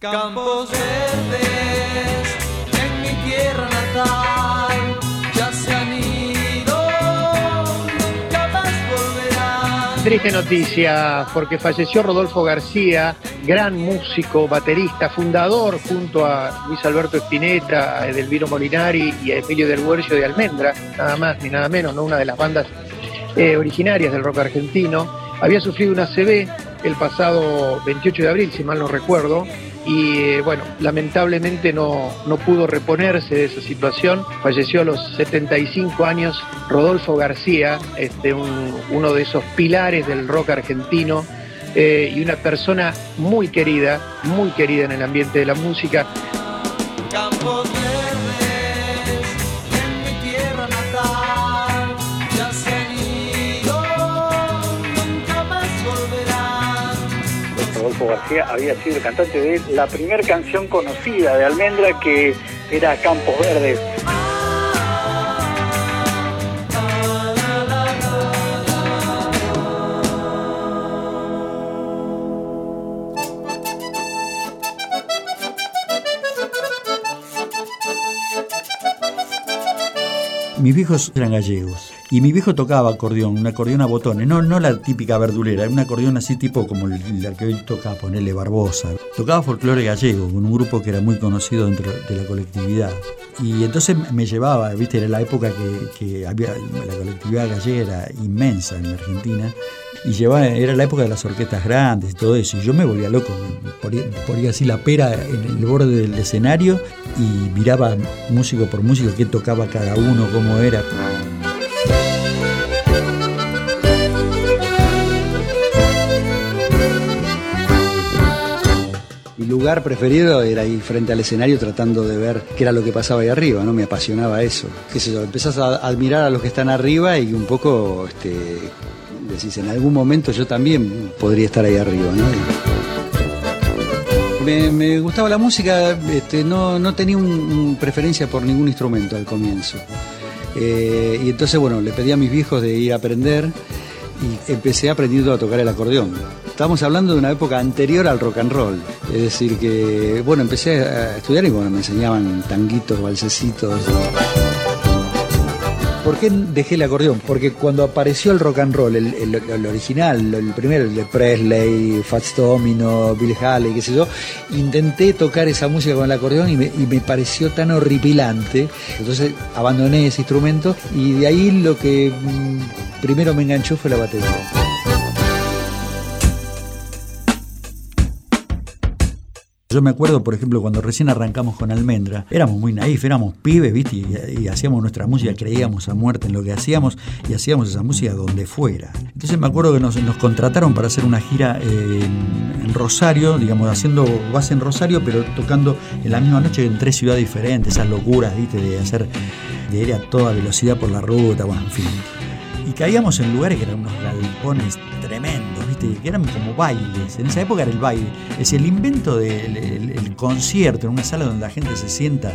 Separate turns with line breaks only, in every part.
Campos verdes en mi tierra natal ya se han ido, nunca más volverán.
Triste noticia, porque falleció Rodolfo García, gran músico, baterista, fundador junto a Luis Alberto Espineta, a Edelviro Molinari y a Emilio del Huercio de Almendra, nada más ni nada menos, ¿no? una de las bandas eh, originarias del rock argentino. Había sufrido una CB el pasado 28 de abril, si mal no recuerdo, y bueno, lamentablemente no, no pudo reponerse de esa situación. Falleció a los 75 años Rodolfo García, este, un- uno de esos pilares del rock argentino eh, y una persona muy querida, muy querida en el ambiente de la música.
García había sido el cantante de la primera canción conocida de Almendra que era Campos Verdes.
Mis viejos eran gallegos y mi viejo tocaba acordeón, un acordeón a botones, no, no la típica verdulera, un acordeón así tipo como el que hoy toca ponerle Barbosa. Tocaba folclore gallego con un grupo que era muy conocido dentro de la colectividad. Y entonces me llevaba, viste, era la época que, que había, la colectividad gallega era inmensa en Argentina, y llevaba, era la época de las orquestas grandes y todo eso, y yo me volvía loco, me ponía, ponía así la pera en el borde del escenario y miraba músico por músico qué tocaba cada uno, cómo era.
Lugar preferido era ahí frente al escenario tratando de ver qué era lo que pasaba ahí arriba, ¿no? Me apasionaba eso. Qué sé yo, empezás a admirar a los que están arriba y un poco este, decís, en algún momento yo también podría estar ahí arriba, ¿no? Me, gustaba la música, este, no, no tenía un- un preferencia por ningún instrumento al comienzo. Eh, y entonces, bueno, le pedí a mis viejos de ir a aprender y empecé aprendiendo a tocar el acordeón. Estamos hablando de una época anterior al rock and roll. Es decir, que, bueno, empecé a estudiar y bueno, me enseñaban tanguitos, balsecitos. ¿Por qué dejé el acordeón? Porque cuando apareció el rock and roll, el, original, el primero, el de Presley, Fats Domino, Bill Haley, qué sé yo, intenté tocar esa música con el acordeón y me, y me pareció tan horripilante. Entonces abandoné ese instrumento y de ahí lo que mm, primero me enganchó fue la batería.
Yo me acuerdo, por ejemplo, cuando recién arrancamos con Almendra, éramos muy naif, éramos pibes, ¿viste? Y, hacíamos nuestra música, creíamos a muerte en lo que hacíamos y hacíamos esa música donde fuera. Entonces me acuerdo que nos, contrataron para hacer una gira eh, en, en Rosario, digamos, haciendo base en Rosario, pero tocando en la misma noche en tres ciudades diferentes, esas locuras, ¿viste? De hacer, de ir a toda velocidad por la ruta, bueno, en fin. Y caíamos en lugares que eran unos galpones Que eran como bailes. En esa época era el baile. Es el invento del el- el concierto en una sala donde la gente se sienta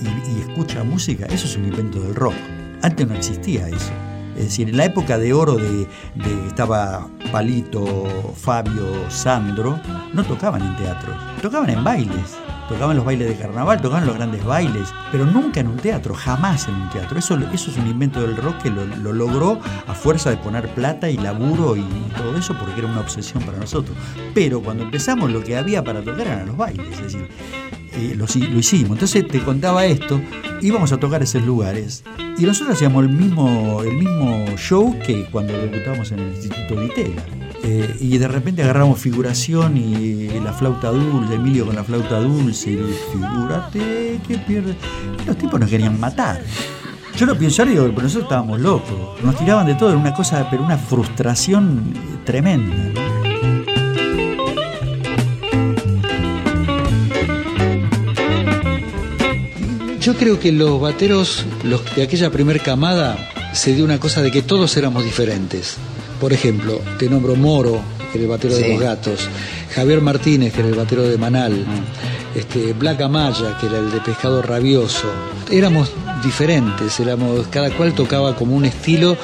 y, escucha música, eso es un invento del rock. Antes no existía eso. Es decir, en la época de oro de, de estaba Palito, Fabio, Sandro, no tocaban en teatros, tocaban en bailes. Tocaban los bailes de carnaval, tocaban los grandes bailes, pero nunca en un teatro, jamás en un teatro. Eso, eso es un invento del rock que lo, lo logró a fuerza de poner plata y laburo y todo eso porque era una obsesión para nosotros. Pero cuando empezamos lo que había para tocar eran los bailes, eh, lo, hicimos. Entonces te contaba esto, íbamos a tocar esos lugares y nosotros hacíamos el mismo, el mismo show que cuando debutábamos en el Instituto de Itela. Eh, y de repente agarramos figuración y la flauta dulce, Emilio con la flauta dulce, y figúrate que pierde. Los tipos nos querían matar. Yo lo pienso pero nosotros estábamos locos. Nos tiraban de todo, era una cosa, pero una frustración tremenda.
Yo creo que los bateros, los de aquella primer camada, se dio una cosa de que todos éramos diferentes. Por ejemplo, te nombro Moro, que era el batero de los gatos, Javier Martínez, que era el batero de Manal, este, Black Amaya, que era el de Pescado Rabioso. Éramos diferentes, éramos, cada cual tocaba como un estilo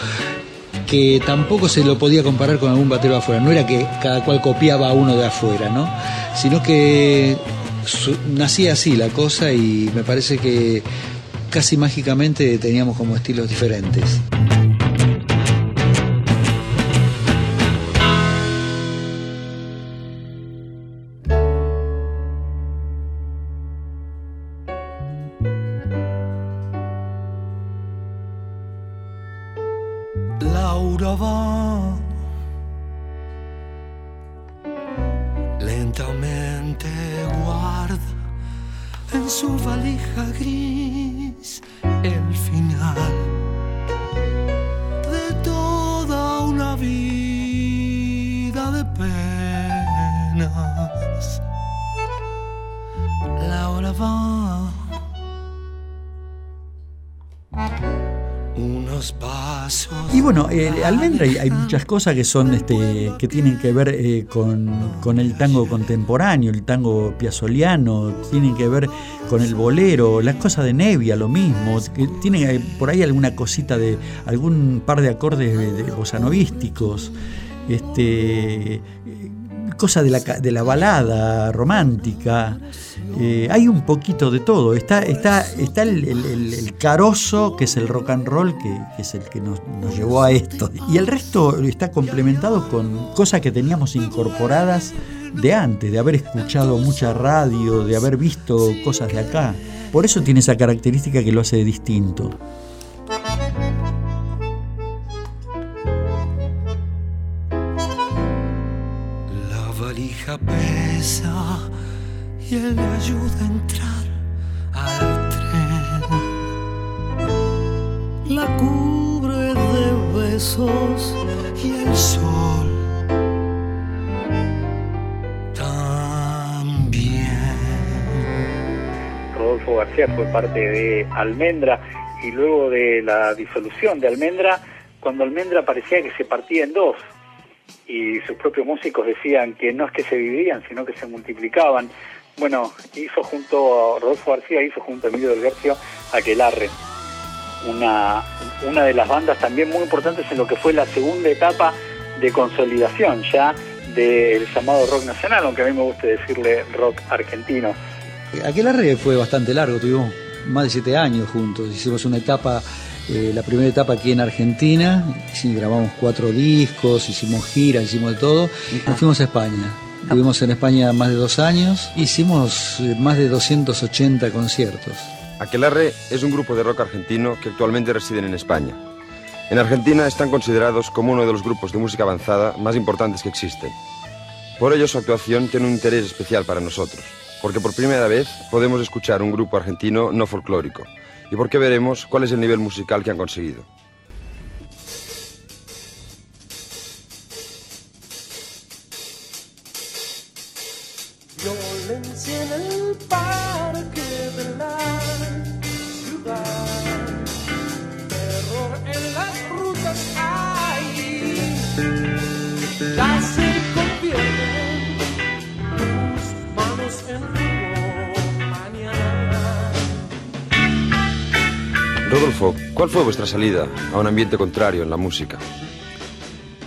que tampoco se lo podía comparar con algún batero afuera. No era que cada cual copiaba a uno de afuera, ¿no? Sino que nacía así la cosa y me parece que casi mágicamente teníamos como estilos diferentes
su valija gris el final de toda una vida de penas. La hora va.
Y bueno, eh, Almendra hay, muchas cosas que son este, que tienen que ver eh, con, el tango contemporáneo, el tango piazoliano, tienen que ver con el bolero, las cosas de Nevia, lo mismo, que tiene eh, por ahí alguna cosita de algún par de acordes de, de bossanovísticos, este, cosas de la, de la balada romántica. Eh, hay un poquito de todo. Está, está, está el, carozo, que es el rock and roll, que, es el que nos, llevó a esto. Y el resto está complementado con cosas que teníamos incorporadas de antes, de haber escuchado mucha radio, de haber visto cosas de acá. Por eso tiene esa característica que lo hace distinto.
Y él le ayuda a entrar al tren. La cubre de besos y el sol también.
Rodolfo García fue parte de Almendra y luego de la disolución de Almendra, cuando Almendra parecía que se partía en dos y sus propios músicos decían que no es que se dividían, sino que se multiplicaban bueno, hizo junto, Rodolfo García hizo junto a Emilio del Guercio Aquelarre, una, una de las bandas también muy importantes en lo que fue la segunda etapa de consolidación ya del llamado rock nacional, aunque a mí me gusta decirle rock argentino.
Aquelarre fue bastante largo, tuvimos más de siete años juntos, hicimos una etapa eh, la primera etapa aquí en Argentina, grabamos cuatro discos, hicimos giras, hicimos de todo, nos fuimos a España. Estuvimos en España más de dos años, hicimos eh, más de 280 conciertos.
Aquelarre es un grupo de rock argentino que actualmente residen en España. En Argentina están considerados como uno de los grupos de música avanzada más importantes que existen. Por ello su actuación tiene un interés especial para nosotros, porque por primera vez podemos escuchar un grupo argentino no folclórico y porque veremos cuál es el nivel musical que han conseguido. Rodolfo, ¿cuál fue vuestra salida a un ambiente contrario en la música?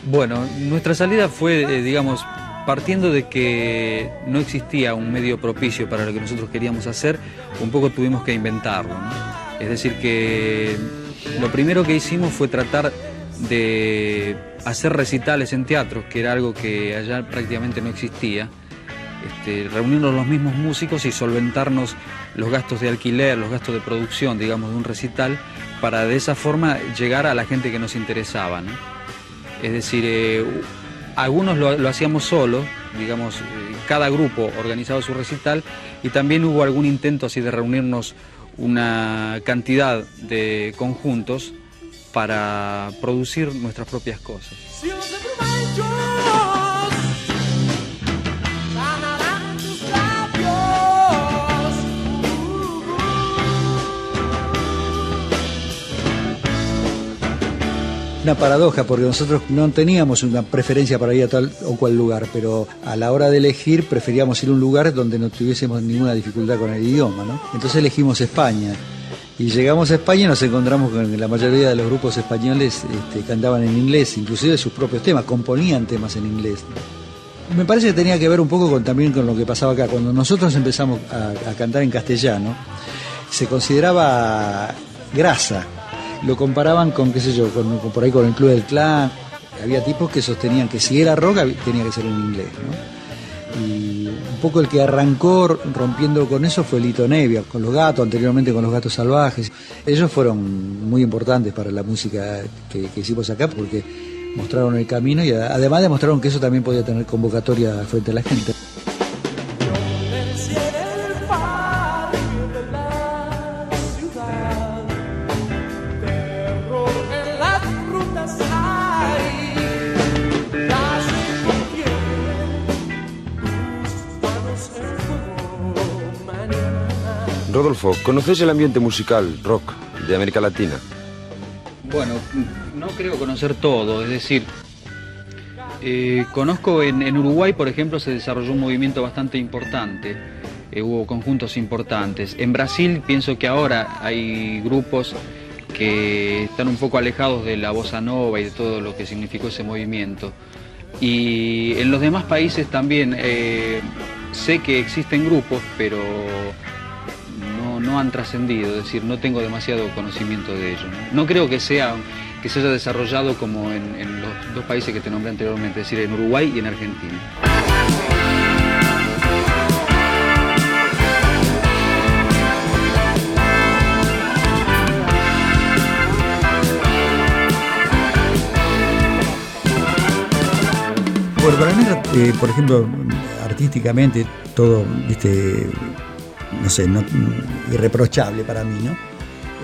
Bueno, nuestra salida fue, eh, digamos, partiendo de que no existía un medio propicio para lo que nosotros queríamos hacer, un poco tuvimos que inventarlo. Es decir, que lo primero que hicimos fue tratar de hacer recitales en teatros, que era algo que allá prácticamente no existía. Este, reunirnos los mismos músicos y solventarnos los gastos de alquiler, los gastos de producción, digamos, de un recital, para de esa forma llegar a la gente que nos interesaba. Es decir, eh, algunos lo, hacíamos solo, digamos, eh, cada grupo organizaba su recital y también hubo algún intento así de reunirnos una cantidad de conjuntos para producir nuestras propias cosas.
Una paradoja porque nosotros no teníamos una preferencia para ir a tal o cual lugar, pero a la hora de elegir preferíamos ir a un lugar donde no tuviésemos ninguna dificultad con el idioma. Entonces elegimos España. Y llegamos a España y nos encontramos con la mayoría de los grupos españoles este, cantaban en inglés, inclusive sus propios temas, componían temas en inglés. Me parece que tenía que ver un poco también con lo que pasaba acá. Cuando nosotros empezamos a, cantar en castellano, se consideraba grasa. Lo comparaban con, qué sé yo, con, por ahí con el Club del Clan. Había tipos que sostenían que si era rock tenía que ser en inglés. Y un poco el que arrancó rompiendo con eso fue Lito Nevia, con los gatos, anteriormente con los gatos salvajes. Ellos fueron muy importantes para la música que hicimos acá porque mostraron el camino y además demostraron que eso también podía tener convocatoria frente a la gente.
Rodolfo, ¿conoces el ambiente musical rock de América Latina?
Bueno, no creo conocer todo, es decir, eh, conozco en, Uruguay, por ejemplo, se desarrolló un movimiento bastante importante, eh, hubo conjuntos importantes. En Brasil pienso que ahora hay grupos que están un poco alejados de la bossa nova y de todo lo que significó ese movimiento. Y en los demás países también eh, sé que existen grupos, pero no han trascendido, es decir, no tengo demasiado conocimiento de ello. No, creo que sea que se haya desarrollado como en, los dos países que te nombré anteriormente, es decir, en Uruguay y en Argentina.
Bueno, para mí, eh, por ejemplo, artísticamente, todo, viste, no sé, irreprochable para mí, ¿no?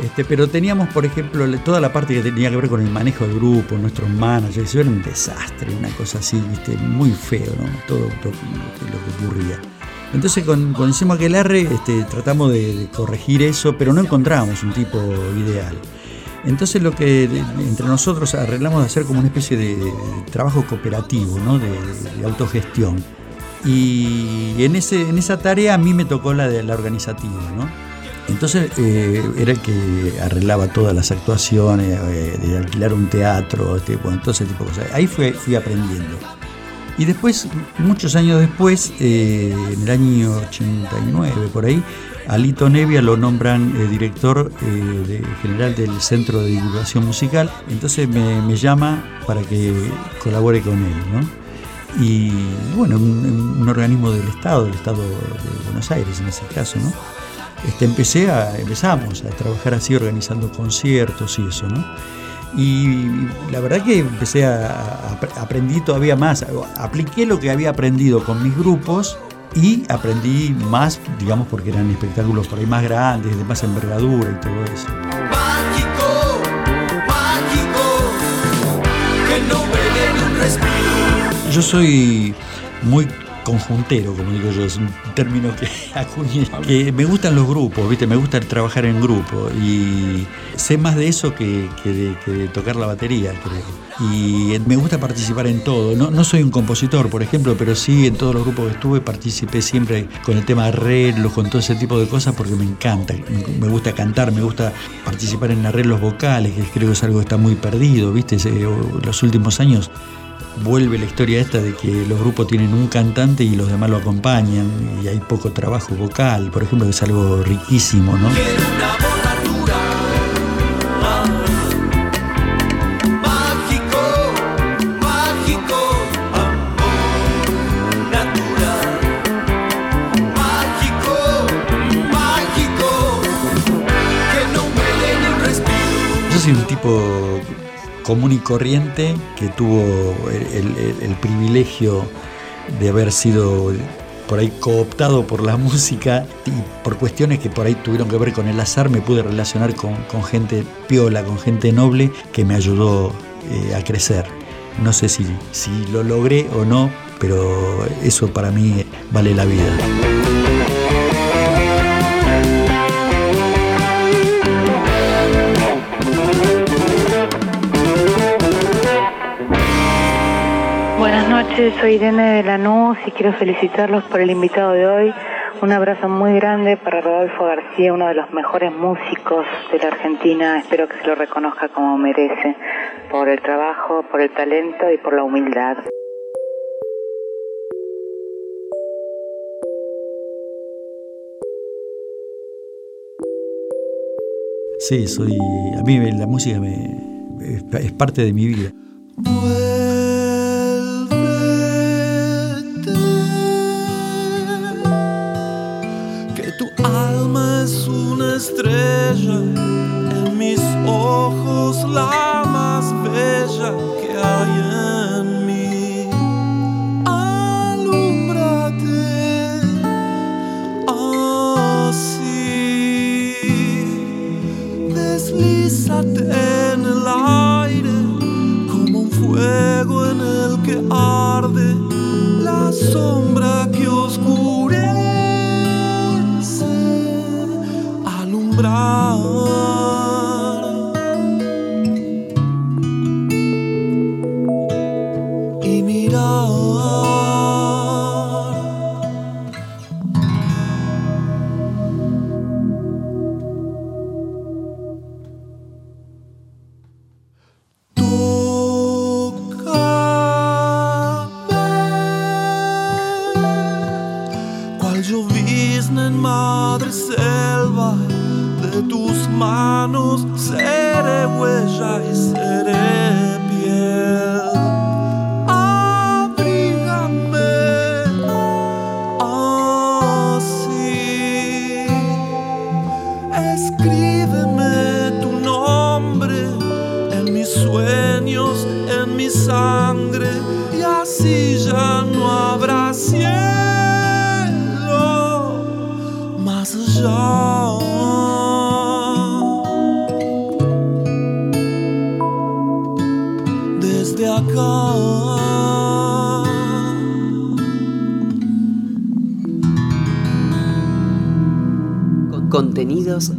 Este, pero teníamos, por ejemplo, toda la parte que tenía que ver con el manejo del grupo, nuestros managers, eso era un desastre, una cosa así, ¿viste? muy feo, ¿no? Todo, lo que ocurría. Entonces con, con Simo Aquelarre este, tratamos de, corregir eso, pero no encontrábamos un tipo ideal. Entonces lo que entre nosotros arreglamos de hacer como una especie de, trabajo cooperativo, ¿no? de autogestión y en, ese, en esa tarea a mí me tocó la de la organizativa, ¿no? Entonces eh, era el que arreglaba todas las actuaciones, eh, de alquilar un teatro, este, bueno, todo ese tipo de cosas. Ahí fui, aprendiendo. Y después, muchos años después, eh, en el año 89 por ahí, a Lito Nevia lo nombran director general del Centro de Divulgación Musical. Entonces me, me llama para que colabore con él, ¿no? Y bueno, un, organismo del Estado, del Estado de Buenos Aires en ese caso, ¿no? Este, empecé a, empezamos a trabajar así organizando conciertos y eso, ¿no? Y la verdad que empecé a, aprendí todavía más, apliqué lo que había aprendido con mis grupos y aprendí más, digamos, porque eran espectáculos por ahí más grandes, de más envergadura y todo eso. Yo soy muy conjuntero, como digo yo, es un término que acuñé, que me gustan los grupos, ¿viste? me gusta trabajar en grupo y sé más de eso que, de, tocar la batería, creo. Y me gusta participar en todo, no, no, soy un compositor, por ejemplo, pero sí en todos los grupos que estuve participé siempre con el tema de arreglos, con todo ese tipo de cosas porque me encanta, me gusta cantar, me gusta participar en arreglos vocales, que creo que es algo que está muy perdido, ¿viste? Los últimos años vuelve la historia esta de que los grupos tienen un cantante y los demás lo acompañan y hay poco trabajo vocal, por ejemplo, que es algo riquísimo, ¿no? Yo soy un tipo común y corriente que tuvo el, privilegio de haber sido por ahí cooptado por la música y por cuestiones que por ahí tuvieron que ver con el azar me pude relacionar con, gente piola, con gente noble que me ayudó eh, a crecer. No sé si, si lo logré o no, pero eso para mí vale la vida.
soy Irene de Lanús y quiero felicitarlos por el invitado de hoy. Un abrazo muy grande para Rodolfo García, uno de los mejores músicos de la Argentina. Espero que se lo reconozca como merece, por el trabajo, por el talento y por la humildad.
Sí, soy. A mí la música me, es parte de mi vida.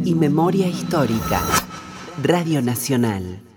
Y memoria histórica. Radio Nacional.